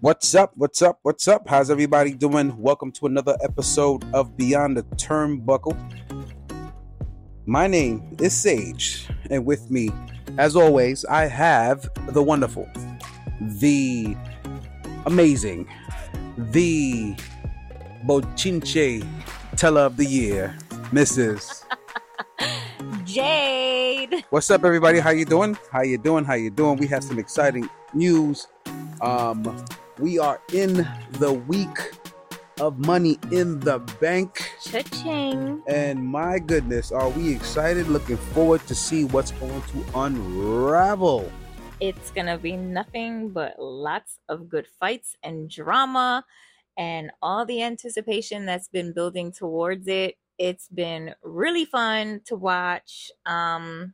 What's up? What's up? What's up? How's everybody doing? Welcome to another episode of Beyond the Turnbuckle. My name is Sage, and with me, as always, I have the wonderful, the amazing, the Bochinche Teller of the Year, Mrs. Jade. What's up, everybody? How you doing? How you doing? How you doing? We have some exciting news. Um, we are in the week of money in the bank, Cha-ching. and my goodness, are we excited? Looking forward to see what's going to unravel. It's gonna be nothing but lots of good fights and drama and all the anticipation that's been building towards it. It's been really fun to watch. Um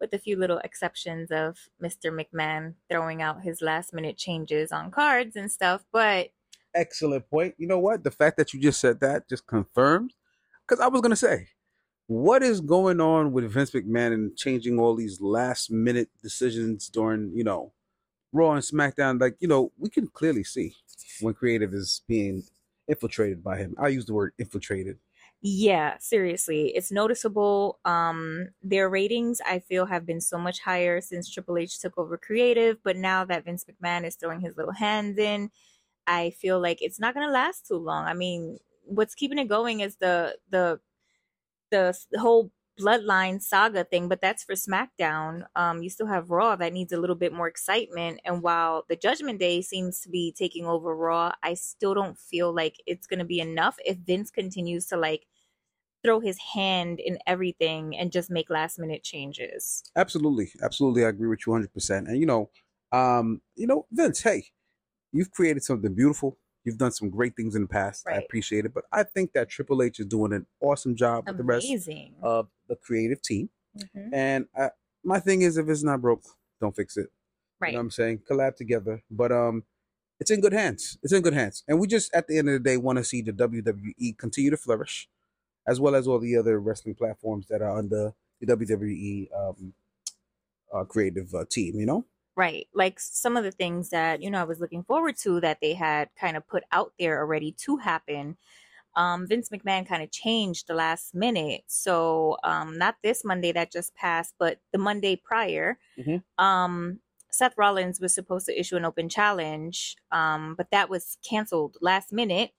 with a few little exceptions of Mr. McMahon throwing out his last minute changes on cards and stuff, but Excellent point. You know what? The fact that you just said that just confirms. Because I was going to say, what is going on with Vince McMahon and changing all these last minute decisions during, you know, Raw and SmackDown? Like, you know, we can clearly see when creative is being infiltrated by him. I use the word infiltrated. Yeah, seriously, it's noticeable. Um, their ratings, I feel, have been so much higher since Triple H took over creative. But now that Vince McMahon is throwing his little hands in, I feel like it's not gonna last too long. I mean, what's keeping it going is the the the whole bloodline saga thing, but that's for SmackDown. Um, you still have Raw that needs a little bit more excitement. And while the Judgment Day seems to be taking over Raw, I still don't feel like it's gonna be enough if Vince continues to like throw his hand in everything and just make last minute changes. Absolutely. Absolutely. I agree with you 100%. And, you know, um, you know, Vince, hey, you've created something beautiful. You've done some great things in the past. I appreciate it. But I think that Triple H is doing an awesome job with the rest of the creative team. Mhm. And I, my thing is, if it's not broke, don't fix it. Right. You know what I'm saying? Collab together. But um, it's in good hands. It's in good hands. And we just, at the end of the day, want to see the WWE continue to flourish, as well as all the other wrestling platforms that are under the WWE um, uh, creative uh, team. You know? Right. Like some of the things that, you know, I was looking forward to that they had kind of put out there already to happen. Um, Vince McMahon kind of changed the last minute. So, um, not this Monday that just passed, but the Monday prior, Mhm. um, Seth Rollins was supposed to issue an open challenge, um, but that was canceled last minute,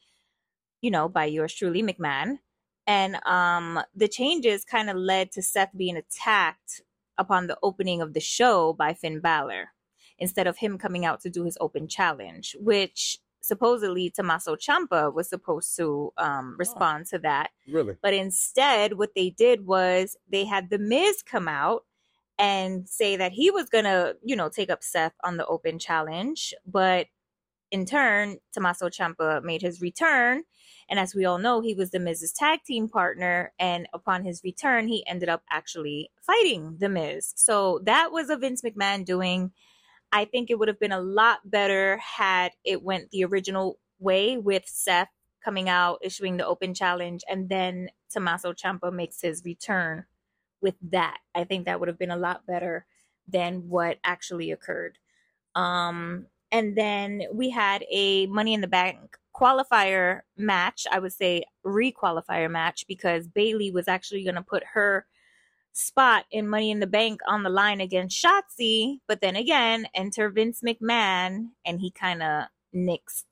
you know, by yours truly, McMahon. And um, the changes kind of led to Seth being attacked upon the opening of the show by Finn Balor instead of him coming out to do his open challenge, which supposedly Tommaso Ciampa was supposed to um, respond to that. Really? But instead, what they did was they had The Miz come out and say that he was going to, you know, take up Seth on the open challenge. But in turn, Tommaso Ciampa made his return. And as we all know, he was The Miz's tag team partner. And upon his return, he ended up actually fighting The Miz. So that was a Vince McMahon doing. I think it would have been a lot better had it went the original way with Seth coming out, issuing the open challenge, and then Tommaso Ciampa makes his return with that. I think that would have been a lot better than what actually occurred. Um, and then we had a Money in the Bank qualifier match. I would say re-qualifier match because Bayley was actually going to put her spot in Money in the Bank on the line against Shotzi. But then again, enter Vince McMahon, and he kind of nixed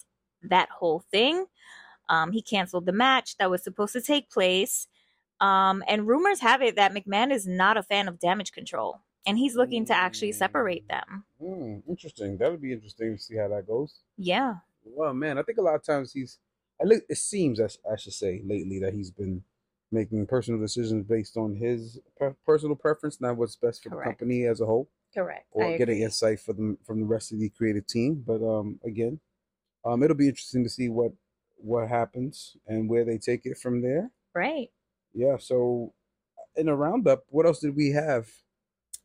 that whole thing. Um, he canceled the match that was supposed to take place. Um, and rumors have it that McMahon is not a fan of damage control, and he's looking to actually separate them. Hmm, interesting. That would be interesting to see how that goes. Yeah. Well, man, I think a lot of times he's. At least it seems, I, I should say, lately that he's been making personal decisions based on his per- personal preference, not what's best for the company as a whole, Correct. or I getting insight for them from the rest of the creative team. But um, again, um, it'll be interesting to see what what happens and where they take it from there. Right. Yeah. So, in a roundup, what else did we have?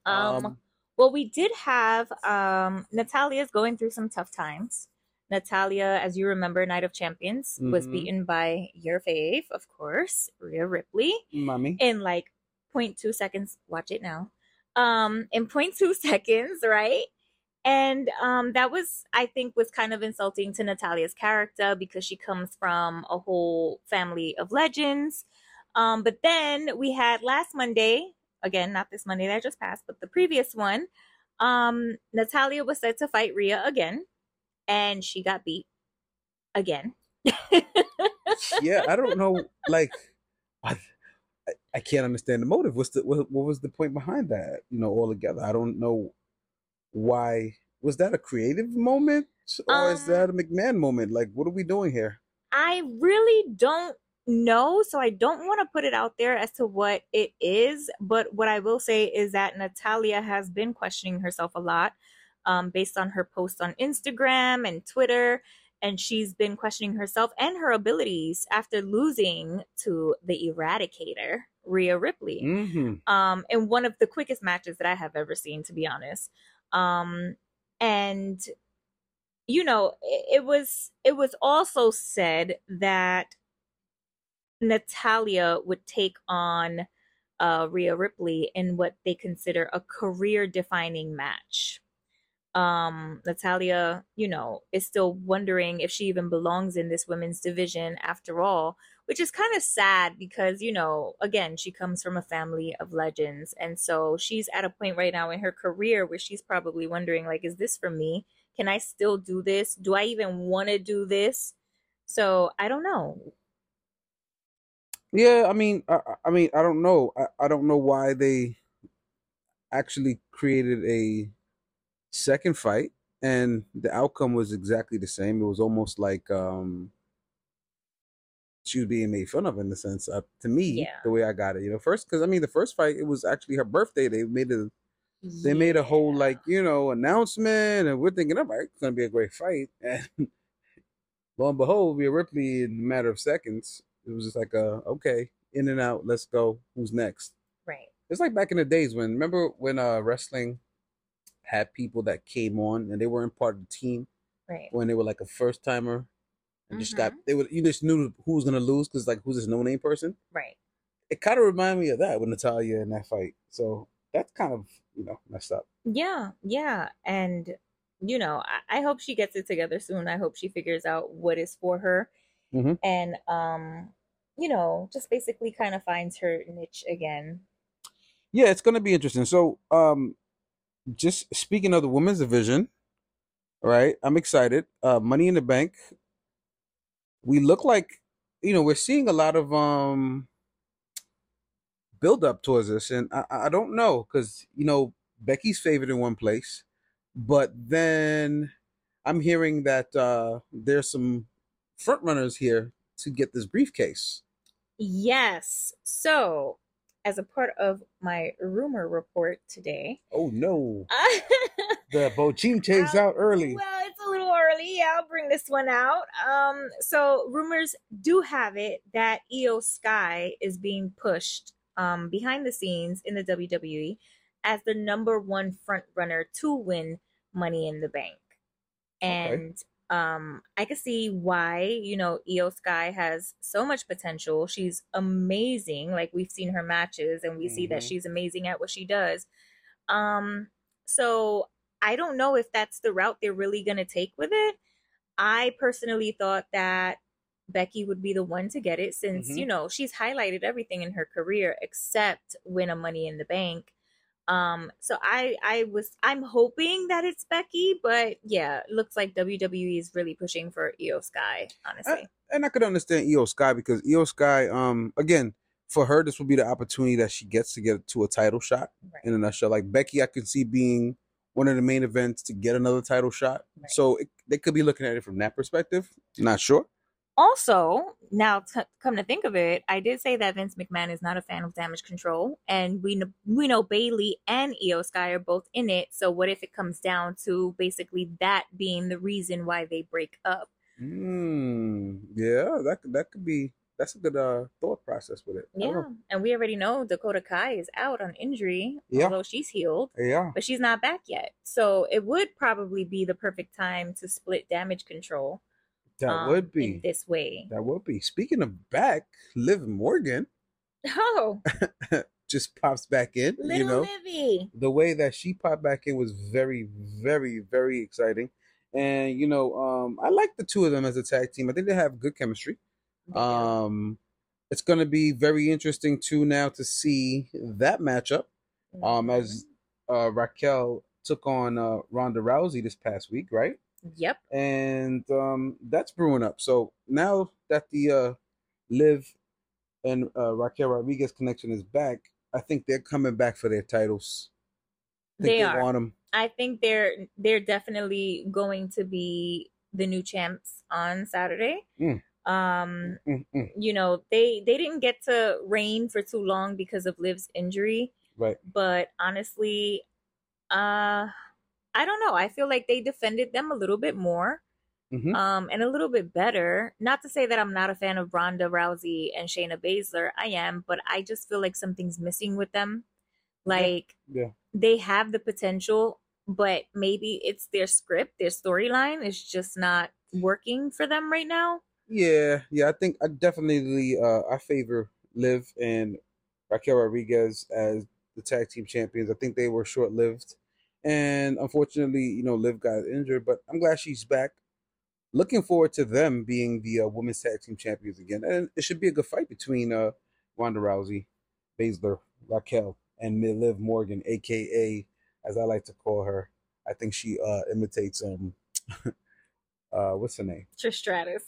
Um, well, we did have um Natalya's going through some tough times. Natalya, as you remember, Night of Champions was Mhm. beaten by your fave, of course, Rhea Ripley, mommy. in like 0.2 seconds. Watch it now. Um, in 0.2 seconds, right? and um, that was, I think, was kind of insulting to Natalya's character because she comes from a whole family of legends. Um, but then we had last Monday, again, not this Monday that just passed, but the previous one. Um, Natalya was set to fight Rhea again, and she got beat again. yeah, I don't know. Like, I, I can't understand the motive. What's the what, what was the point behind that? You know, altogether, I don't know why. Was that a creative moment or um, is that a McMahon moment? Like, what are we doing here? I really don't know, so I don't want to put it out there as to what it is. But what I will say is that Natalya has been questioning herself a lot, um, based on her posts on Instagram and Twitter and she's been questioning herself and her abilities after losing to the Eradicator, Rhea Ripley, mm-hmm. um, in one of the quickest matches that I have ever seen, to be honest. Um, and you know, it, it was it was also said that Natalya would take on uh, Rhea Ripley in what they consider a career defining match um Natalya, you know, is still wondering if she even belongs in this women's division after all, which is kind of sad because, you know, again, she comes from a family of legends and so she's at a point right now in her career where she's probably wondering like is this for me? Can I still do this? Do I even want to do this? So, I don't know. Yeah, I mean, I, I mean, I don't know. I, I don't know why they actually created a second fight and the outcome was exactly the same. It was almost like um she was being made fun of in the sense uh, to me yeah. the way I got it. You know, first because I mean the first fight it was actually her birthday. They made a they made a whole like you know announcement and we're thinking, all right, it's gonna be a great fight. And lo and behold, we Ripley in a matter of seconds. It was just like a okay, in and out, let's go. Who's next? Right. It's like back in the days when remember when uh wrestling had people that came on and they weren't part of the team. Right. When they were like a first timer and mm-hmm. just got mm-hmm. they would you just knew who was gonna lose because like who's this no name person. Right. It kind of reminded me of that with Natalya in that fight. So that's kind of you know messed up. Yeah, yeah, and you know I, I hope she gets it together soon. I hope she figures out what is for her, mm-hmm. and um, you know, just basically kind of finds her niche again. Yeah, it's gonna be interesting. So, um, just speaking of the women's division, right? I'm excited. Uh, Money in the Bank. We look like, you know, we're seeing a lot of um build up towards this, and I, I don't know because you know Becky's favored in one place, but then I'm hearing that uh there's some front runners here to get this briefcase. Yes. So as a part of my rumor report today. Oh no. the Bochinche's out early. Well, it's a little early. I'll bring this one out. Um, so rumors do have it that Iyo Sky is being pushed um behind the scenes in the WWE as the number one front runner to win Money in the Bank. And okay um i can see why you know Iyo Sky has so much potential she's amazing like we've seen her matches and we mm-hmm. see that mm-hmm. she's amazing at what she does um so i don't know if that's the route they're really going to take with it i personally thought that becky would be the one to get it since mm-hmm. you know she's highlighted everything in her career except win a money in the bank um, so I I was I'm hoping that it's Becky, but yeah, looks like WWE is really pushing for Iyo Sky, honestly. I, and I could understand Iyo Sky because Iyo Sky, um, again, for her, this will be the opportunity that she gets to get to a title shot right. in a nutshell. Like Becky, I can see being one of the main events to get another title shot. Right. So it, they could be looking at it from that perspective. Not sure also, now t- come to think of it, I did say that Vince McMahon is not a fan of damage control, and we know, we know Bayley and Iyo Sky are both in it. So what if it comes down to basically that being the reason why they break up? Hmm. yeah, that that could be that's a good uh, thought process with it. Yeah, and we already know Dakota Kai is out on injury, yeah. although she's healed. Yeah, but she's not back yet. So it would probably be the perfect time to split damage control. That um, would be this way. That would be. Speaking of back, Liv Morgan. Oh. just pops back in. Little you know, Livy. the way that she popped back in was very, very, very exciting. And you know, um, I like the two of them as a tag team. I think they have good chemistry. Um, it's going to be very interesting too now to see that matchup. Um, as uh, Raquel took on uh, Ronda Rousey this past week, right? Yep. And um, that's brewing up. So now that the uh, Liv and uh, Raquel Rodriguez connection is back, I think they're coming back for their titles. I think They are. want them. I think they're they're definitely going to be the new champs on Saturday. Mm. Um, Mm, mm, you know, they they didn't get to reign for too long because of Liv's injury, right. but honestly, uh I don't know. I feel like they defended them a little bit more. hmm um, and a little bit better. Not to say that I'm not a fan of Ronda Rousey and Shayna Baszler. I am, but I just feel like something's missing with them. Like Yeah. they have the potential, but maybe it's their script, their storyline is just not working for them right now. Yeah, yeah. I think I definitely uh, I favor Liv and Raquel Rodriguez as the tag team champions. I think they were short lived, and unfortunately, you know, Liv got injured. But I'm glad she's back. Looking forward to them being the uh, women's tag team champions again, and it should be a good fight between uh, Ronda Rousey, Baszler, Raquel, and Liv Morgan, aka as I like to call her. I think she uh, imitates um, uh, what's her name? Trish Stratus.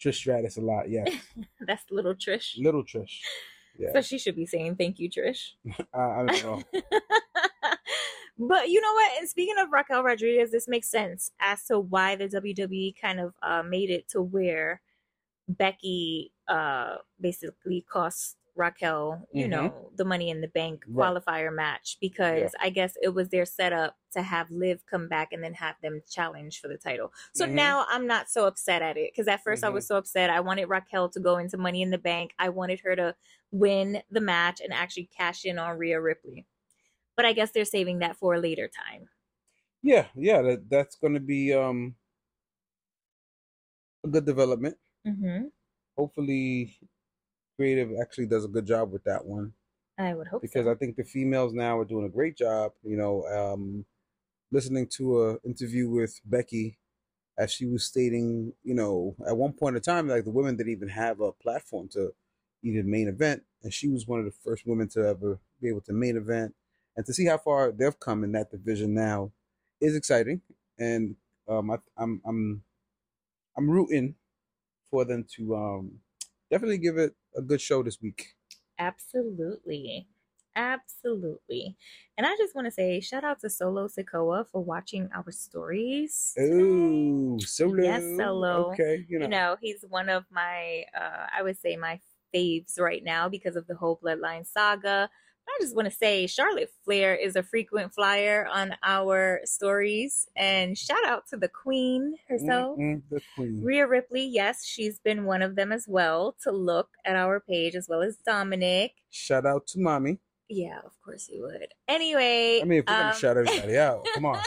Trish Stratus a lot. Yeah, That's little Trish. little Trish. Yeah, So she should be saying thank you, Trish. I, I don't know. But you know what? And speaking of Raquel Rodriguez, this makes sense as to why the WWE kind of uh, made it to where Becky uh, basically cost Raquel, you Mhm. know, the Money in the Bank Right. qualifier match because I guess it was their setup to have Liv come back and then have them challenge for the title. So Mhm. now I'm not so upset at it because at 1st I Mm-hmm. was so upset. I wanted Raquel to go into Money in the Bank. I wanted her to win the match and actually cash in on Rhea Ripley. But I guess they're saving that for a later time. Yeah, yeah, that that's gonna be um a good development. Mm-hmm. Hopefully, creative actually does a good job with that one I would hope because so. I think the females now are doing a great job. You know, um, listening to a interview with Becky, as she was stating, you know, at one point in time, like the women didn't even have a platform to even main event, and she was one of the first women to ever be able to main event, and to see how far they've come in that division now is exciting, and um, I, I'm I'm I'm rooting for them to um definitely give it a good show this week. Absolutely. Absolutely. And I just want to say shout out to Solo Sikoa for watching our stories. Oh, solo. Yes, Solo. Okay, you know. you know he's one of my uh i would say my faves right now because of the whole bloodline saga i just want to say charlotte flair is a frequent flyer on our stories and shout out to the queen herself Mm, mm, the queen. Rhea Ripley, yes, she's been one of them as well to look at our page, as well as Dominic. Shout out to mommy. Yeah, of course you would. Anyway, I mean, if we're gonna um, shout everybody out, come on.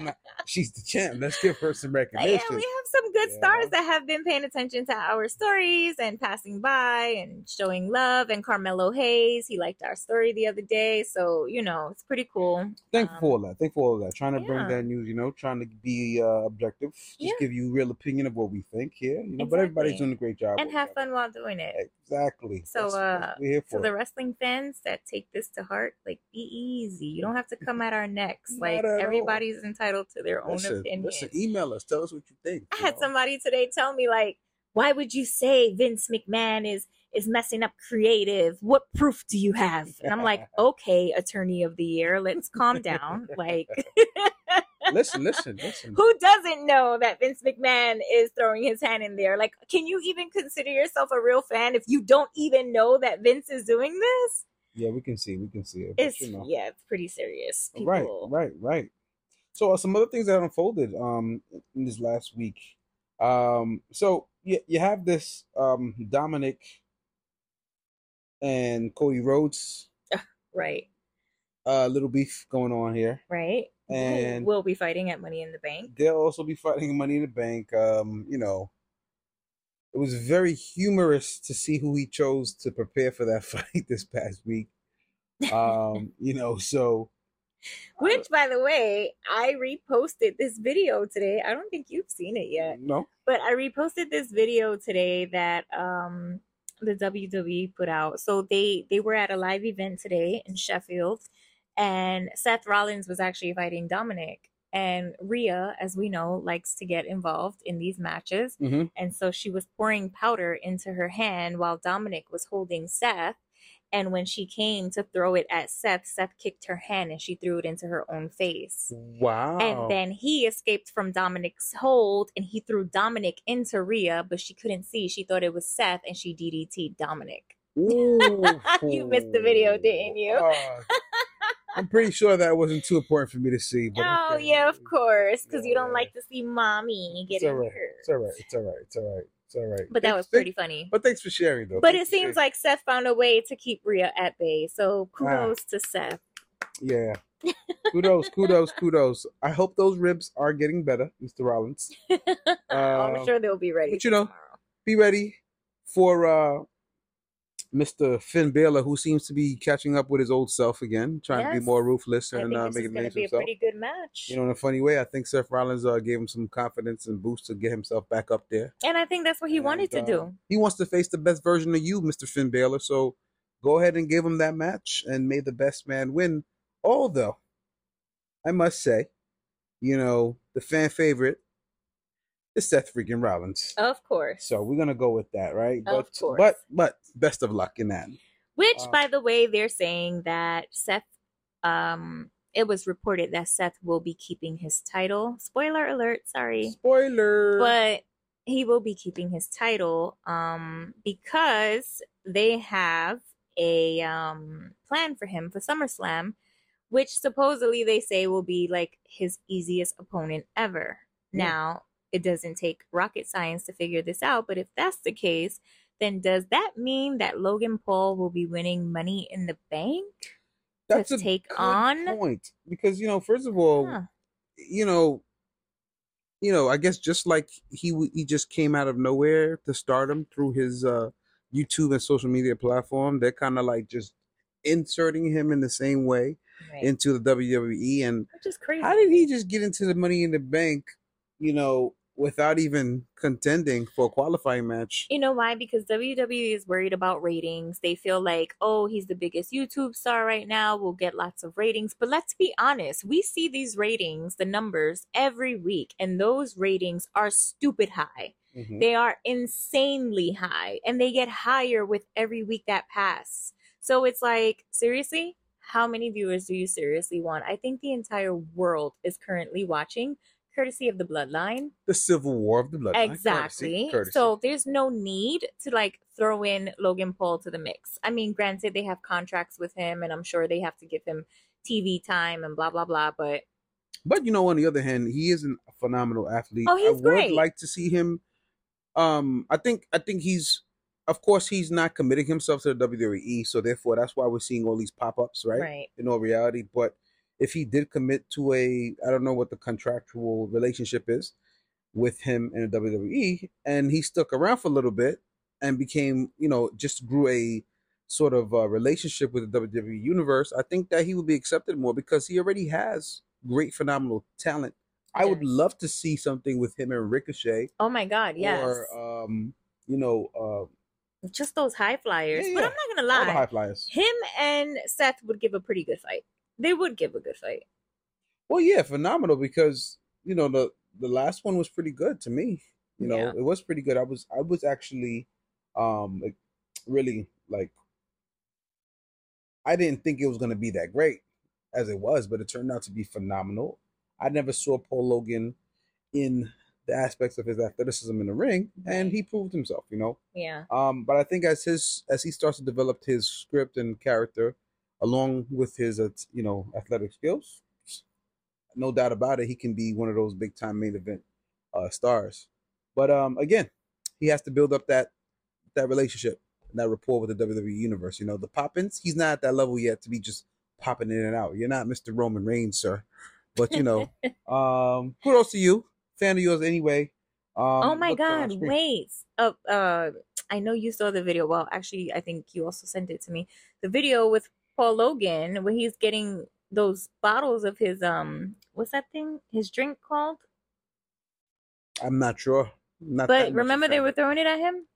Not, she's the champ. Let's give her some recognition. Yeah, we have some good Yeah. stars that have been paying attention to our stories and passing by and showing love. And Carmelo Hayes, he liked our story the other day, so you know it's pretty cool. Thankful Um, for all that. Thankful for all that. Trying to bring that news, you know, trying to be uh, objective. Just Yeah. give you real opinion of what we think here. You know, but everybody's doing a great job. and have fun while doing it. Exactly. So, That's- that's uh, we're for. the wrestling fans that take this to heart, like be easy. You don't have to come at our necks. Like Not everybody's entitled to their own listen, opinion. listen, email us. Tell us what you think. I you had know? somebody today tell me like, why would you say Vince McMahon is is messing up creative? What proof do you have? And I'm like, okay, attorney of the year, let's calm down. Like listen, listen, listen. who doesn't know that Vince McMahon is throwing his hand in there? Like, can you even consider yourself a real fan if you don't even know that Vince is doing this? Yeah, we can see. We can see it. It's you know. yeah, it's pretty serious. Right, right, right. So uh, some other things that unfolded um in this last week. Um, so you you have this um Dominic and Cody Rhodes right, uh little beef going on here. right. And- will be fighting at Money in the Bank. They'll also be fighting Money in the Bank. Um, you know, it was very humorous to see who he chose to prepare for that fight this past week. Um, you know, so Which, by the way, I reposted this video today. I don't think you've seen it yet, no, but I reposted this video today that um the WWE put out. So they they were at a live event today in Sheffield, and Seth Rollins was actually fighting Dominic. And Rhea, as we know, likes to get involved in these matches. Mhm. And so she was pouring powder into her hand while Dominic was holding Seth. And when she came to throw it at Seth, Seth kicked her hand and she threw it into her own face. wow. And then he escaped from Dominic's hold and he threw Dominic into Rhea, but she couldn't see. She thought it was Seth and she DDT'd Dominic. You missed the video, didn't you? Uh, I'm pretty sure that wasn't too important for me to see. But oh, okay. yeah, of course, because you don't like to see mommy It's getting all right. hurt. It's all right. It's all right. It's all right. It's all right. But that was pretty funny. But thanks for sharing, though. But Thanks it seems like Seth found a way to keep Rhea at bay. So Ah. kudos to Seth. Yeah. kudos, kudos, kudos. I hope those ribs are getting better, Mr. Rollins. I'm Uh, sure they'll be ready. but you know, tomorrow. Be ready for uh Mr. Finn Balor, who seems to be catching up with his old self again, trying to be more ruthless and uh, making going names to be a himself. pretty good match. You know, in a funny way, I think Seth Rollins uh, gave him some confidence and boost to get himself back up there. and I think that's what he wanted to uh, do. He wants to face the best version of you, Mr. Finn Balor. So go ahead and give him that match and may the best man win. Although, I must say, you know, the fan favorite is Seth freaking Rollins. Of course. So we're gonna go with that, right? Of but course. but but best of luck in that. Which, Uh, by the way, they're saying that Seth, um, it was reported that Seth will be keeping his title. Spoiler alert, sorry. Spoiler. But he will be keeping his title um, because they have a um, plan for him for SummerSlam, which supposedly they say will be like his easiest opponent ever. Now, it doesn't take rocket science to figure this out, but if that's the case, then does that mean that Logan Paul will be winning money in the bank? that's to a take on? point because you know, first of all, Huh. you know, you know, I guess just like he he just came out of nowhere to stardom through his uh YouTube and social media platform. They're kind of like just inserting him in the same way Right. into the WWE. And Which is crazy. how did he just get into the Money in the Bank? You know, without even contending for a qualifying match. You know why? Because WWE is worried about ratings. They feel like, oh, he's the biggest YouTube star right now. We'll get lots of ratings. But let's be honest, we see these ratings, the numbers, every week, and those ratings are stupid high. Mhm. They are insanely high, and they get higher with every week that pass. So it's like, seriously? How many viewers do you seriously want? I think the entire world is currently watching, courtesy of the Bloodline. The Civil War of the Bloodline. Courtesy, Exactly. courtesy. So there's no need to like throw in Logan Paul to the mix. I mean, granted, they have contracts with him, and I'm sure they have to give him TV time and blah blah blah. But But you know, on the other hand, he is a phenomenal athlete. Oh, he's I would great. like to see him. Um, I think I think he's, of course, he's not committing himself to the WWE, so therefore that's why we're seeing all these pop ups, right? right, In all reality, but if he did commit to a, I don't know what the contractual relationship is with him in the WWE, and he stuck around for a little bit and became, you know, just grew a sort of uh, relationship with the WWE universe, I think that he would be accepted more because he already has great, phenomenal talent. I would love to see something with him and Ricochet, oh my God, yes, or um, you know, uh, just those high flyers. Yeah, But. I'm not gonna lie, high flyers. him and Seth would give a pretty good fight. They would give a good fight. Well, yeah, phenomenal because you know the the last one was pretty good to me. You know, Yeah. it was pretty good. I was I was actually um like really like I didn't think it was going to be that great as it was, but it turned out to be phenomenal. I never saw Paul Logan in the aspects of his athleticism in the ring, and he proved himself. You know, Yeah, um, but I think as his as he starts to develop his script and character, along with his uh, you know athletic skills, no doubt about it, he can be one of those big time main event uh, stars. But um, again, he has to build up that that relationship and that rapport with the WWE universe. You know, the Poppins, he's not at that level yet to be just popping in and out. You're not Mr. Roman Reigns, sir. But you know, um, kudos to you, fan of yours anyway. Um, oh my God, wait. Uh, uh, I know you saw the video. Well, actually, I think you also sent it to me. The video with Paul Logan when he's getting those bottles of his um what's that thing? His drink called? I'm not sure. Not But remember they were throwing it at him?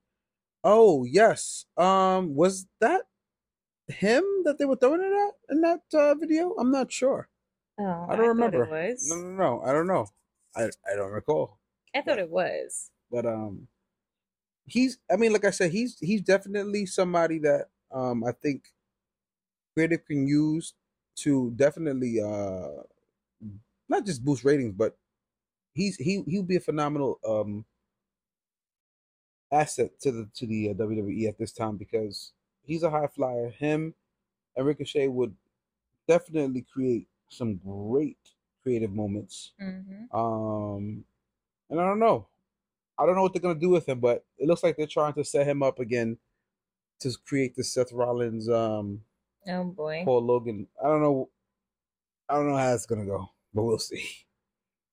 Oh yes. Um, was that him that they were throwing it at in that uh, video? I'm not sure. Oh, I don't thought remember. No, no, no. I don't know. I I don't recall. I thought it was. But um, he's. I mean, like I said, he's he's definitely somebody that um I think creative can use to definitely uh not just boost ratings, but he's he he would be a phenomenal um asset to the to the uh, WWE at this time because he's a high flyer. Him and Ricochet would definitely create some great creative moments. Mm-hmm. Um, and I don't know, I don't know what they're gonna do with him, but it looks like they're trying to set him up again to create the Seth Rollins, um, Oh boy. Paul Logan. I don't know, I don't know how it's gonna go, but we'll see.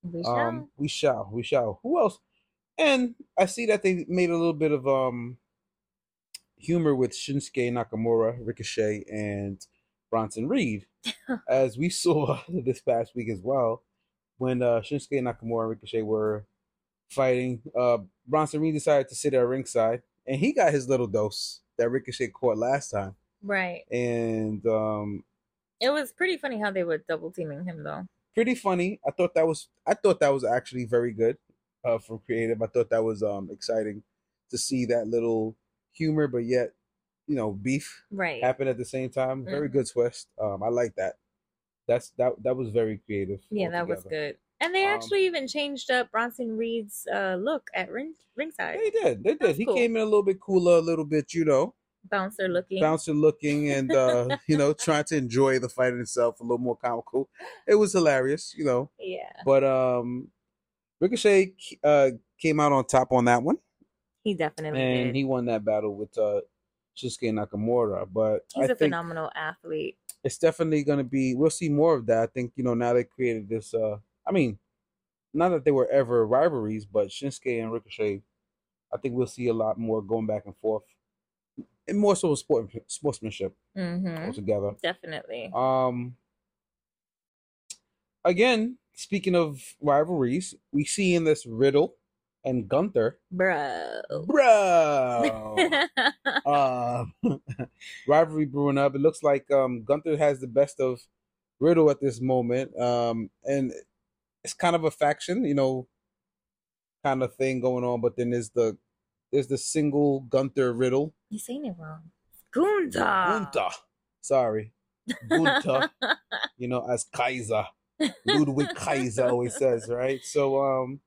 We shall. Um, we shall, we shall. Who else? And I see that they made a little bit of um humor with Shinsuke Nakamura, Ricochet, and Bronson Reed, as we saw this past week as well, when uh, Shinsuke Nakamura and Ricochet were fighting. Uh, Bronson Reed decided to sit at ringside, and he got his little dose that Ricochet caught last time, right. and um, It was pretty funny how they were double teaming him though. pretty funny. I thought that was I thought that was actually very good uh, from creative. I thought that was um exciting to see that little humor, but yet you know beef Right. happen at the same time. Very Mhm. good twist. Um, I like that. That's that that was very creative. Yeah, that was good. And they Um, actually even changed up Bronson Reed's uh, look at ring- ringside. They did. They did. That's He cool. came in a little bit cooler, a little bit, you know, Bouncer looking. bouncer looking, and uh, you know, trying to enjoy the fight itself. A little more comical. It was hilarious, you know. Yeah, But um, Ricochet uh came out on top on that one. he definitely and did. he won that battle with uh Shinsuke Nakamura. But He's I a phenomenal athlete. it's definitely gonna be we'll see more of that. I think, you know, now they created this uh I mean, not that they were ever rivalries, but Shinsuke and Ricochet, I think we'll see a lot more going back and forth. And more so sport sportsmanship Mm-hmm. altogether. Definitely. Um again, speaking of rivalries, we see in this Riddle and Gunther. Bro. Bro uh, rivalry brewing up. It looks like um, Gunther has the best of Riddle at this moment, um, and it's kind of a faction, you know, kind of thing going on. But then there's the there's the single Gunther Riddle. You're saying it wrong. Gunta. Gunther, sorry, Gunther. you know, as Kaiser, Ludwig Kaiser always says, right? So um,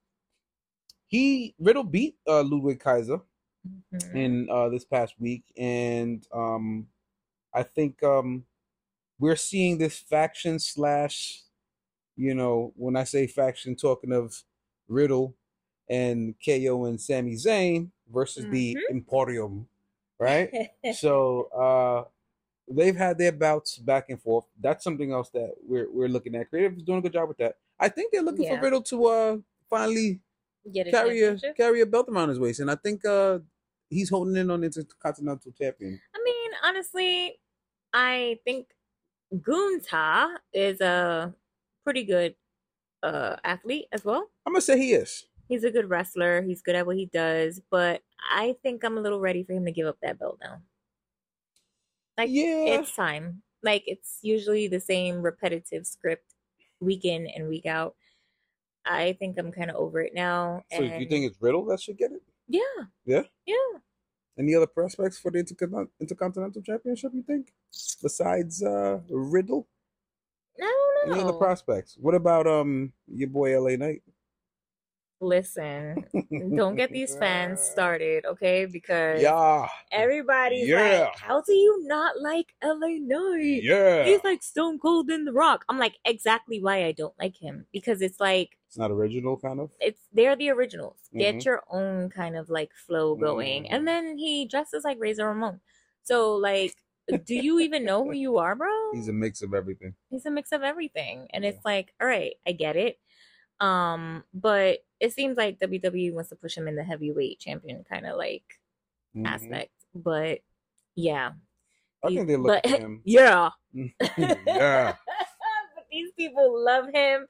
he Riddle beat uh, Ludwig Kaiser. Mhm. in uh this past week and um i think um we're seeing this faction slash you know when i say faction talking of riddle and ko and Sami Zayn versus the Imperium right so uh they've had their bouts back and forth that's something else that we're we're looking at creative is doing a good job with that i think they're looking Yeah. for riddle to uh finally Get a carry a carry a belt around his waist, and I think uh he's holding in on intercontinental champion. I mean, honestly, I think Gunta is a pretty good uh athlete as well. I'm gonna say he is. He's a good wrestler. He's good at what he does, but I think I'm a little ready for him to give up that belt now. Like yeah, it's time. Like it's usually the same repetitive script week in and week out. I think I'm kind of over it now. so you think it's Riddle that should get it? Yeah. Yeah? Yeah. Any other prospects for the intercon- intercontinental championship? You think besides uh Riddle? I don't Any other prospects? What about um your boy LA Knight? Listen, don't get these fans started, okay? Because Yeah, everybody's Yeah. like, "How do you not like LA Knight? yeah. He's like Stone Cold in The Rock." I'm like, exactly why I don't like him because it's like It's not original, kind of. it's they're the originals. Mhm. Get your own kind of like flow going, Mhm. and then he dresses like Razor Ramon. So like, do you even know who you are, bro? He's a mix of everything. he's a mix of everything and Yeah. it's like all right i get it um but it seems like wwe wants to push him in the heavyweight champion kind of like Mhm. aspect but yeah I think they look but at him. yeah, yeah. but these people love him.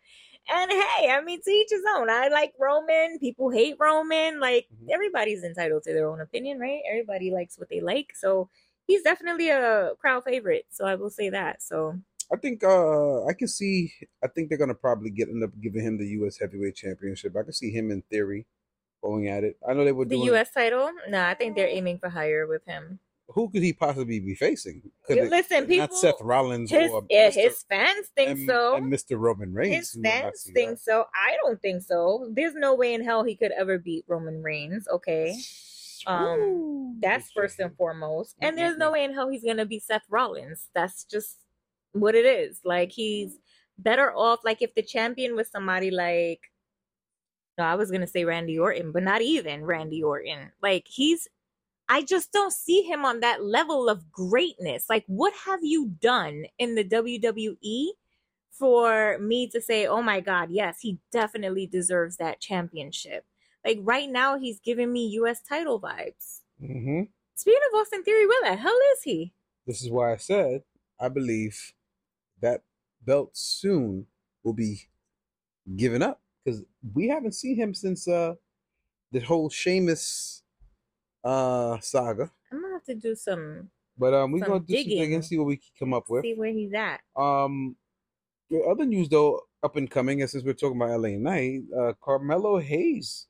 And hey, I mean, to each his own. I like Roman. People hate Roman. Like Mhm. everybody's entitled to their own opinion, right? Everybody likes what they like. So he's definitely a crowd favorite. So I will say that. So I think uh I can see I think they're gonna probably get end up giving him the US heavyweight championship. I can see him in theory going at it. I know they were the doing U.S. title, no, I think they're aiming for higher with him. who could he possibly be facing? Could it- Listen, people, not Seth Rollins his or yeah, Mr. his fans think and, so. and Mr. Roman Reigns. His who will not fans think that. so. I don't think so. There's no way in hell he could ever beat Roman Reigns. Okay. Um, Ooh, That's first and foremost. And there's no way in hell he's gonna be Seth Rollins. That's just what it is. Like he's better off. Like if the champion was somebody like, no, I was gonna say Randy Orton, but not even Randy Orton. Like he's, I just don't see him on that level of greatness. Like what have you done in the WWE for me to say, oh my God, yes, he definitely deserves that championship. Like right now, he's giving me U.S. title vibes. Mm-hmm. Speaking of Austin Theory, where the hell is he? This is why I said I believe that belt soon will be given up because we haven't seen him since uh the whole Sheamus uh saga. I'm gonna have to do some But um, we're gonna do some digging digging. and see what we can come up with. see where he's at. Um, the other news though, up and coming, and since we're talking about LA Knight, uh, Carmelo Hayes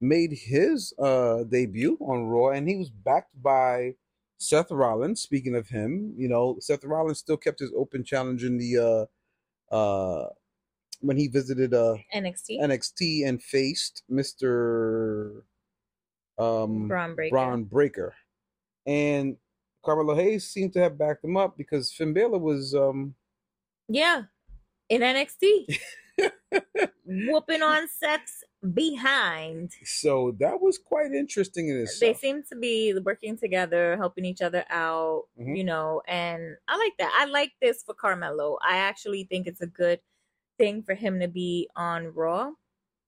made his uh debut on Raw, and he was backed by Seth Rollins. Speaking of him, you know, Seth Rollins still kept his open challenge in the uh uh when he visited uh NXT. NXT and faced Mister um Bron Breakker. Bron Breakker. And Carmelo Hayes seemed to have backed him up because Finn Balor was um Yeah, in NXT, whooping on Seth's behind. so that was quite interesting in They itself. seem to be working together, helping each other out, Mhm. you know, and I like that. I like this for Carmelo. I actually think it's a good thing for him to be on Raw.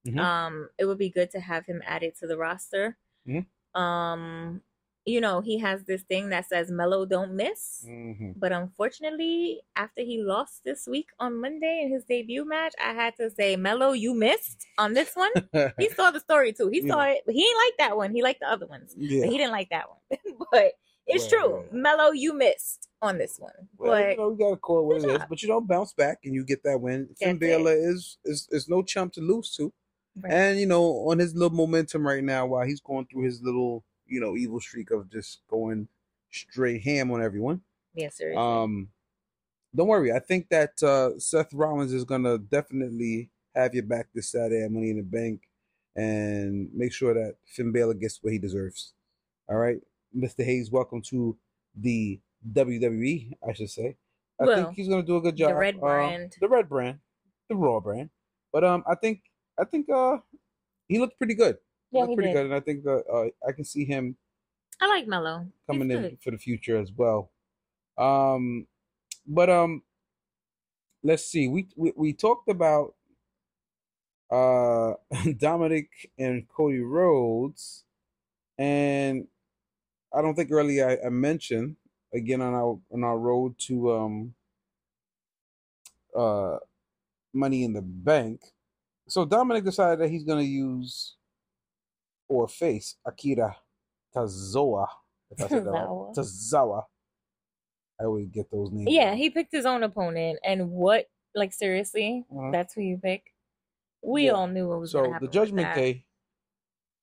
Mhm. Um, it would be good to have him added to the roster. Mhm. Um, you know, he has this thing that says Melo don't miss. Mhm. But unfortunately, after he lost this week on Monday in his debut match, I had to say, Melo, you missed on this one. He saw the story too. He Yeah. saw it, but he didn't like that one. He liked the other ones, yeah. but he didn't like that one. but it's Well, true. yeah. Melo, you missed on this one. Well, but you know, you gotta call it what it is, job. but you don't bounce back and you get that win. Finn. Balor is is is no chump to lose to, Right. and you know, on his little momentum right now, while he's going through his little you know evil streak of just going straight ham on everyone. yes, sir. Um, don't worry. I think that uh, Seth Rollins is gonna definitely have your back this Saturday at Money in the Bank, and make sure that Finn Balor gets what he deserves. All right, Mr. Hayes, welcome to the WWE. I should say. I Well, think he's gonna do a good job. the red Uh, brand. the red brand, the Raw brand. But um, I think I think uh, he looked pretty good. Yeah, pretty did. good, and I think uh, uh, I can see him I like Melo. Coming in for the future as well. Um, but um, let's see. We we, we talked about uh Dominic and Cody Rhodes, and I don't think earlier I, I mentioned again on our on our road to um uh Money in the Bank. So Dominic decided that he's gonna use or face Akira Tazoa. If I said that right. Tozawa. Tazawa. I always get those names. Yeah, he picked his own opponent, and what? Like seriously, Mhm. that's who you pick? We Yeah. all knew what was. So the Judgment. Day,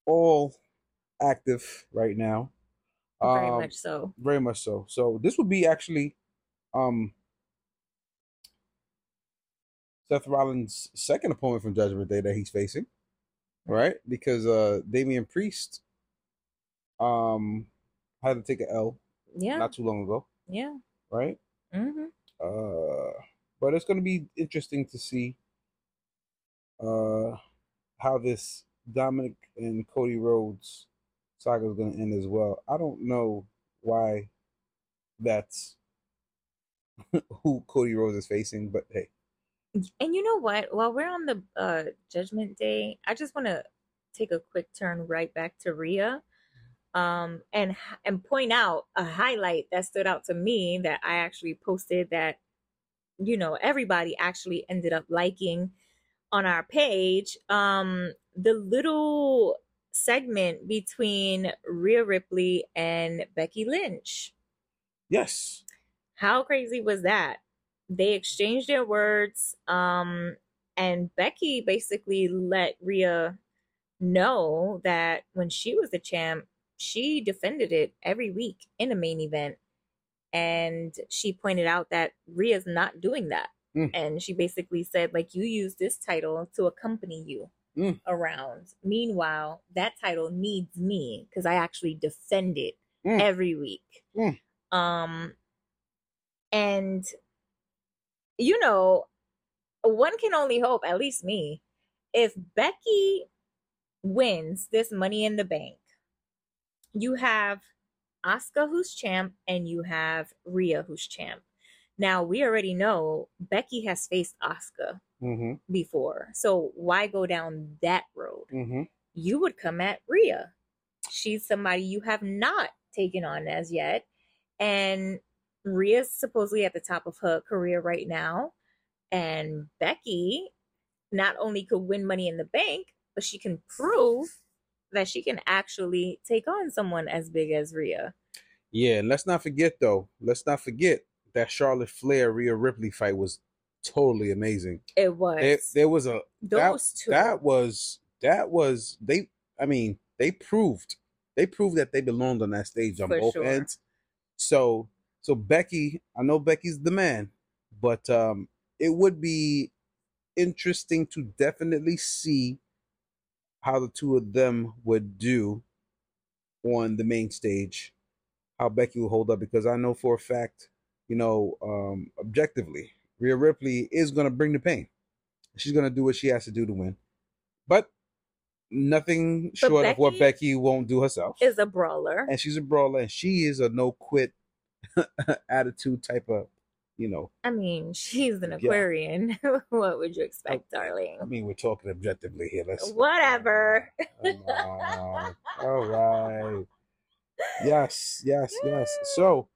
all active right now. very Um, much so. very much so. So this would be actually um Seth Rollins' second opponent from Judgment Day that he's facing. Right? Because uh Damian Priest um had to take an L Yeah, not too long ago, yeah. right? hmm Uh but it's gonna be interesting to see uh how this Dominic and Cody Rhodes saga is gonna end as well. I don't know why that's who Cody Rhodes is facing, but hey. And you know what? While we're on the uh, Judgment Day, I just want to take a quick turn right back to Rhea. um, and and point out a highlight that stood out to me that I actually posted that you know everybody actually ended up liking on our page. Um, the little segment between Rhea Ripley and Becky Lynch. Yes. How crazy was that? They exchanged their words, um, and Becky basically let Rhea know that when she was the champ, she defended it every week in a main event. And she pointed out that Rhea's not doing that. Mm. And she basically said, like, you use this title to accompany you Mm. around. Meanwhile, that title needs me because I actually defend it Mm. every week. Mm. Um, and you know, one can only hope, at least me, if Becky wins this money in the bank, you have Asuka who's champ and you have Rhea who's champ. Now we already know Becky has faced Asuka Mm-hmm. before. So why go down that road? Mm-hmm. You would come at Rhea. She's somebody you have not taken on as yet. And Rhea's supposedly at the top of her career right now. And Becky not only could win money in the bank, but she can prove that she can actually take on someone as big as Rhea. Yeah, and let's not forget though. Let's not forget that Charlotte Flair Rhea Ripley fight was totally amazing. It was There, there was a that, those two. that was that was they. I mean, they proved they proved that they belonged on that stage on For both sure. ends. So so Becky, I know Becky's the man, but um, it would be interesting to definitely see how the two of them would do on the main stage, how Becky will hold up because I know for a fact, you know, um, objectively, Rhea Ripley is going to bring the pain. She's going to do what she has to do to win, but nothing But short of what Becky Becky won't do herself. is a brawler. and she's a brawler, and she is a no quit attitude type of, you know. I mean, she's an Yeah. Aquarian. what would you expect, darling? I mean, we're talking objectively here. Let's Whatever. All right. Yes, yes, yes. So,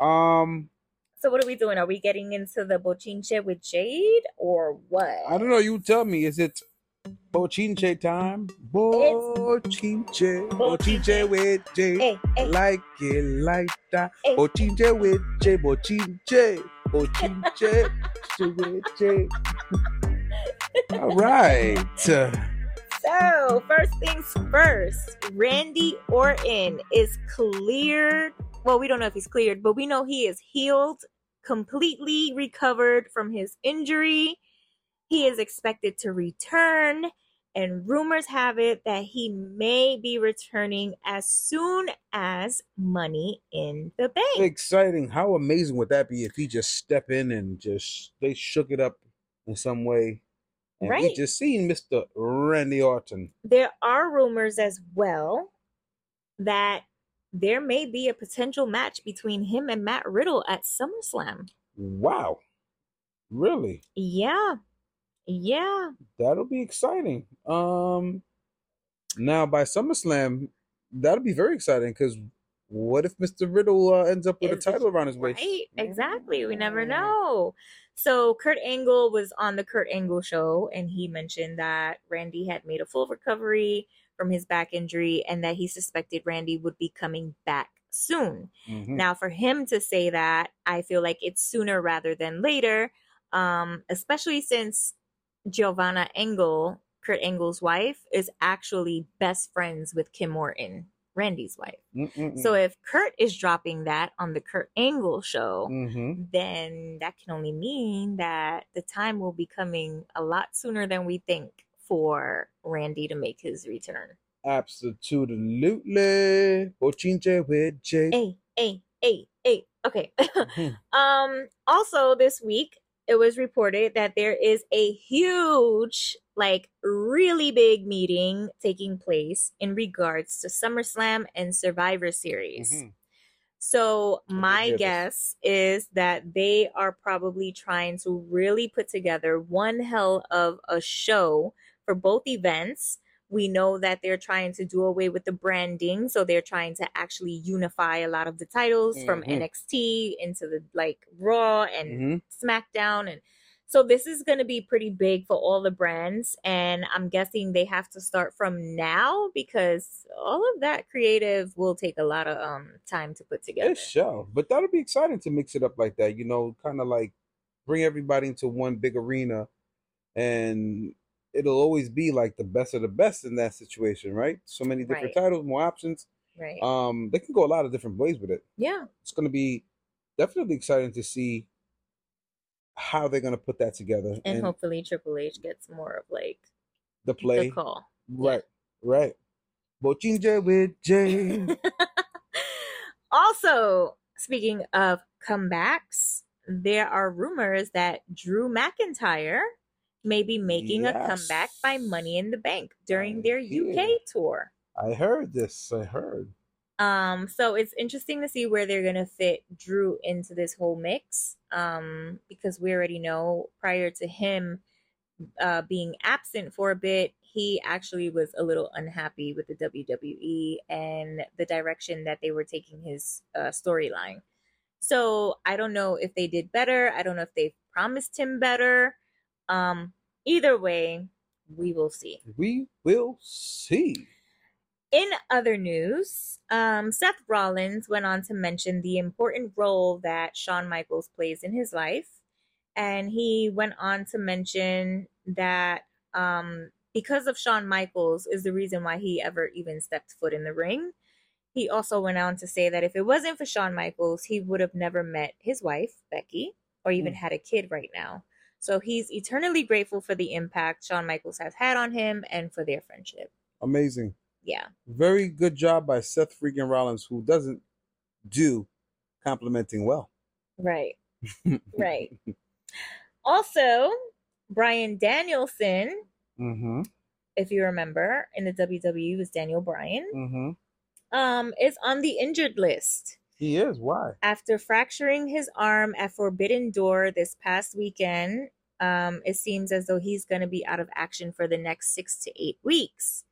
um, So what are we doing? Are we getting into the bochinche with Jade or what? I don't know. You tell me. Is it bochinche time? Bochinche, bochinche with Jay. Hey, hey, Like it like that. Hey. Bochinche with Jay. Bochinche, bochinche with Jay. All right. So first things first, Randy Orton is cleared. Well, we don't know if he's cleared, but we know he is healed, completely recovered from his injury. He is expected to return, and rumors have it that he may be returning as soon as money in the bank. exciting. How amazing would that be if he just step in and just they shook it up in some way? And we Right. just seen Mr. Randy Orton. there are rumors as well that there may be a potential match between him and Matt Riddle at SummerSlam. Wow. Really? Yeah. Yeah. That'll be exciting. Um now by SummerSlam, that'll be very exciting because what if Mr. Riddle uh, ends up with a title around his waist? Right? Exactly. We never know. So Kurt Angle was on the Kurt Angle show and he mentioned that Randy had made a full recovery from his back injury and that he suspected Randy would be coming back soon. Mhm. Now, for him to say that, I feel like it's sooner rather than later, um, especially since Giovanna Angle, Kurt Angle's wife, is actually best friends with Kim Orton, Randy's wife. Mm-mm-mm. So if Kurt is dropping that on the Kurt Angle show, Mhm. then that can only mean that the time will be coming a lot sooner than we think for Randy to make his return. Absolutely. Bochinche with Jay. Hey, hey, hey, hey. Okay. Mhm. Um, also this week, it was reported that there is a huge, like really big meeting taking place in regards to SummerSlam and Survivor Series. Mhm. So my guess is that they are probably trying to really put together one hell of a show for both events We know that they're trying to do away with the branding, so they're trying to actually unify a lot of the titles from Mhm. NXT into the like Raw and Mhm. SmackDown and so this is going to be pretty big for all the brands and I'm guessing they have to start from now because all of that creative will take a lot of um time to put together. It shall, but that'll be exciting to mix it up like that. You know, kind of like bring everybody into one big arena, and it'll always be like the best of the best in that situation, right? So many different Right. titles, more options. Right. Um, they can go a lot of different ways with it. yeah. It's going to be definitely exciting to see how they're going to put that together And hopefully Triple H gets more of like the play. the call. Right, right. Bochinche with Jay. Also, speaking of comebacks, there are rumors that Drew McIntyre may be making a comeback by Money in the Bank during I their hear. UK tour. I heard this. I heard. Um, so it's interesting to see where they're gonna fit Drew into this whole mix. Um, because we already know prior to him uh being absent for a bit, he actually was a little unhappy with the WWE and the direction that they were taking his uh storyline. So I don't know if they did better. I don't know if they promised him better. Um, either way, we will see. We will see. In other news, um, Seth Rollins went on to mention the important role that Shawn Michaels plays in his life. And he went on to mention that um, because of Shawn Michaels is the reason why he ever even stepped foot in the ring. He also went on to say that if it wasn't for Shawn Michaels, he would have never met his wife, Becky, or even Mm. had a kid right now. So he's eternally grateful for the impact Shawn Michaels has had on him and for their friendship. Amazing. Yeah. Very good job by Seth freaking Rollins, who doesn't do complimenting well. Right. Right. Also, Bryan Danielson, Mm-hmm. if you remember, in the WWE was Daniel Bryan, Mm-hmm. um, is on the injured list He is. Why? after fracturing his arm at Forbidden Door this past weekend. Um, it seems as though he's going to be out of action for the next six to eight weeks.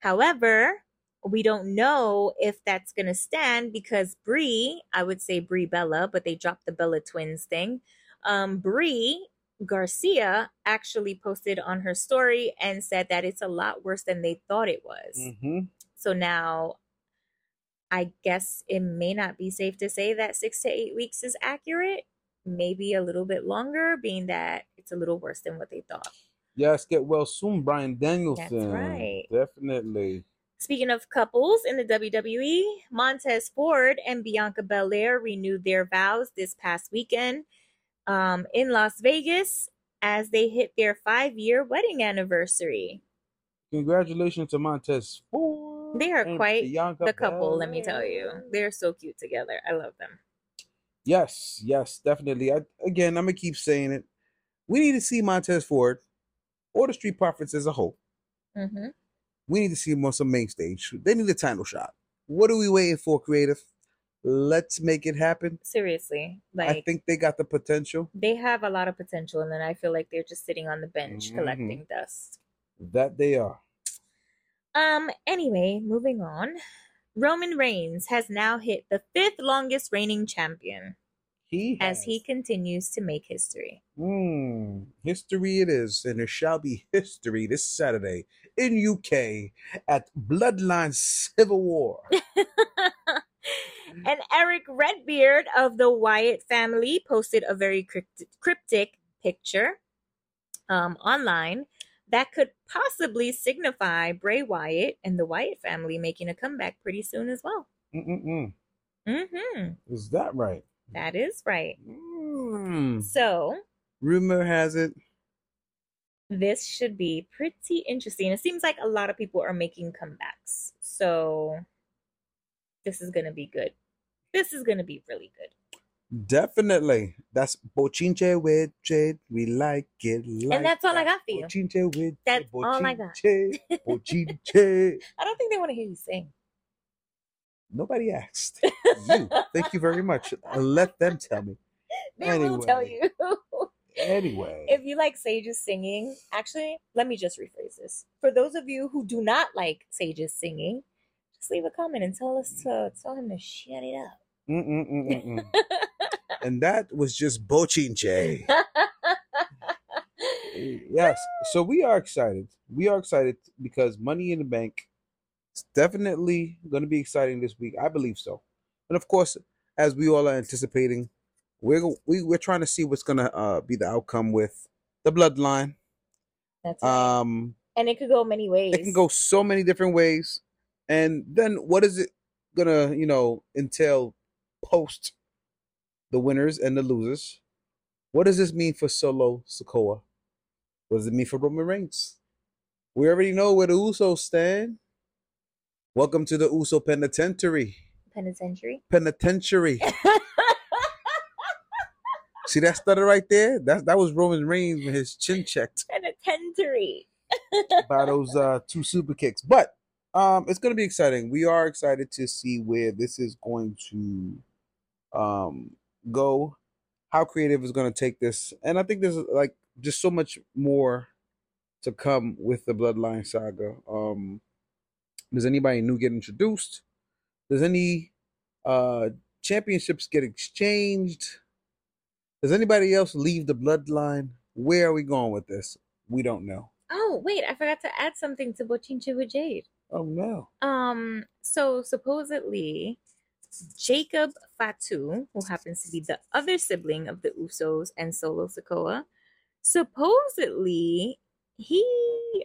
However, we don't know if that's going to stand because Brie, I would say Brie Bella, but they dropped the Bella twins thing. Um, Brie Garcia actually posted on her story and said that it's a lot worse than they thought it was. Mm-hmm. So now I guess it may not be safe to say that six to eight weeks is accurate. Maybe a little bit longer, being that it's a little worse than what they thought. Yes, get well soon, Bryan Danielson. That's right. Definitely. Speaking of couples in the WWE, Montez Ford and Bianca Belair renewed their vows this past weekend um, in Las Vegas as they hit their five year wedding anniversary. Congratulations to Montez Ford. They are quite Bianca The couple, let me tell you, they're so cute together. I love them. Yes, yes, definitely. I, again, I'm gonna keep saying it. We need to see Montez Ford or the Street Profits as a whole. hmm We need to see them on some main stage. They need a title shot. What are we waiting for, creative? Let's make it happen. Seriously, I think they got the potential. they have a lot of potential, and then I feel like they're just sitting on the bench Mhm. collecting dust. That they are. Um. Anyway, moving on. Roman Reigns has now hit the fifth longest reigning champion He as he continues to make history. Hmm. History it is, and there shall be history this Saturday in UK at Bloodline Civil War. and Erick Redbeard of the Wyatt family posted a very crypt- cryptic picture um, online that could possibly signify Bray Wyatt and the Wyatt family making a comeback pretty soon as well. Mm-mm-mm. Mm-hmm. Is that right? That is right. Mm. So Rumor has it. this should be pretty interesting. It seems like a lot of people are making comebacks. So this is going to be good. This is going to be really good. Definitely. That's Bochinche with Jade. We like it. Like and that's all I got for you. Bochinche with That's Jade. all I got. Bochinche. Bochinche. I don't think they want to hear you sing. Nobody asked. You. Thank you very much. Uh, let them tell me. They will tell you. Anyway, if you like Sage's singing, actually, let me just rephrase this. For those of you who do not like Sage's singing, just leave a comment and tell us to tell him to shut it up. And that was just Bochinche. yes. So we are excited. We are excited because Money in the Bank is definitely going to be exciting this week. I believe so. And of course, as we all are anticipating, we're we, we're trying to see what's going to uh, be the outcome with the bloodline. That's right. Um, and it could go many ways. it can go so many different ways. And then what is it gonna, you know, entail post the winners and the losers? What does this mean for Solo Sikoa? What does it mean for Roman Reigns? We already know where the Usos stand. Welcome to the Uso Penitentiary. penitentiary. Penitentiary. See that stutter right there? That that was Roman Reigns with his chin checked penitentiary. by those uh, two super kicks. But um, it's going to be exciting. We are excited to see where this is going to um, go, how creative is going to take this, and I think there's like just so much more to come with the Bloodline saga. Um, does anybody new get introduced? Does any uh, championships get exchanged? Does anybody else leave the Bloodline? Where are we going with this? We don't know. Oh, wait, I forgot to add something to Bochinche with Jade. Oh no. Um, so supposedly Jacob Fatu, who happens to be the other sibling of the Usos and Solo Sikoa, supposedly he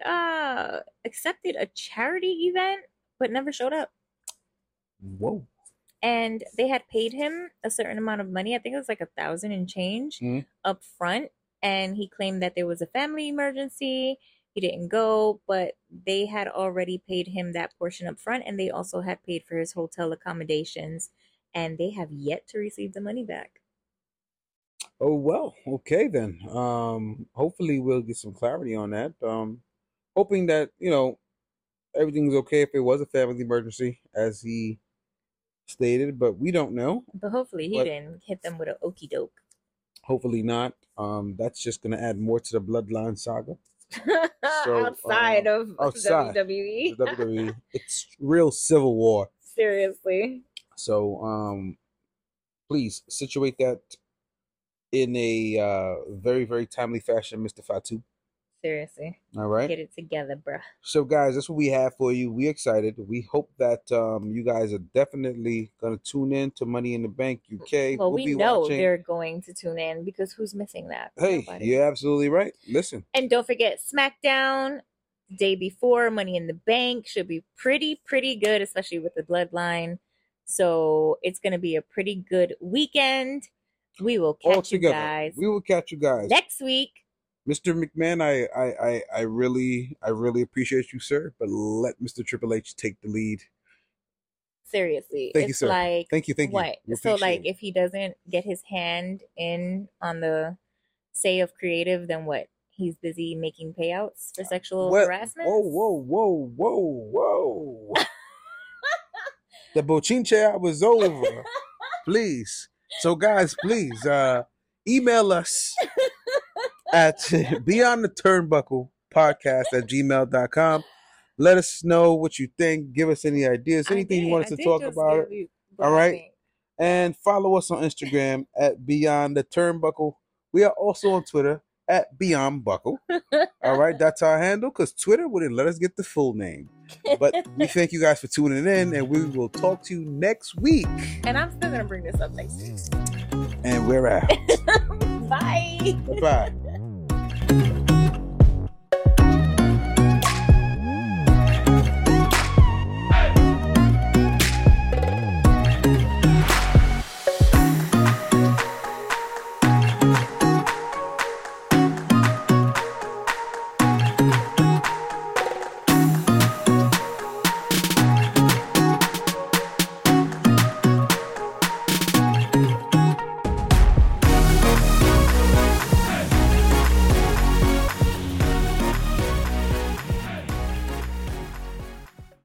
uh accepted a charity event but never showed up. Whoa. And they had paid him a certain amount of money. I think it was like a thousand and change Mhm. up front. And he claimed that there was a family emergency. He didn't go, but they had already paid him that portion up front and they also had paid for his hotel accommodations. And they have yet to receive the money back. Oh well, okay then. Um, hopefully we'll get some clarity on that. Um, hoping that you know everything's okay if it was a family emergency, as he stated, but we don't know. But hopefully he But- didn't hit them with an okey doke. Hopefully not. Um, that's just gonna add more to the bloodline saga. So, outside uh, of outside WWE. WWE, it's real civil war. Seriously. So, um, please situate that in a uh, very very timely fashion, Mister Fatu. Seriously. All right. Get it together, bruh. So, guys, that's what we have for you. We excited. We hope that um, you guys are definitely gonna tune in to Money in the Bank UK. Well, We'll we know watching- they're going to tune in because who's missing that? Hey, Nobody. you're absolutely right. Listen, And don't forget SmackDown day before Money in the Bank should be pretty pretty good, especially with the Bloodline. So it's gonna be a pretty good weekend. We will all catch you guys we will catch you guys. next week. Mr. McMahon, I, I, I, I really, I really appreciate you, sir. But let Mr. Triple H take the lead. Seriously, Thank you, it's sir. like Thank you, thank you. what? We So like, it. if he doesn't get his hand in on the say of creative, then what? He's busy making payouts for sexual Well, harassment. Whoa, whoa, whoa, whoa, whoa. The Bochinche was over. please. So guys, please uh email us at beyond the turnbuckle podcast at gmail.com. Let us know what you think. Give us any ideas, anything you did- want us I to talk about. you All right. And follow us on Instagram at Beyond the Turnbuckle. We are also on Twitter at Beyond Buckle. All right, that's our handle because Twitter wouldn't let us get the full name. But we thank you guys for tuning in, and we will talk to you next week. And I'm still gonna bring this up next week. And we're out. Bye. Bye.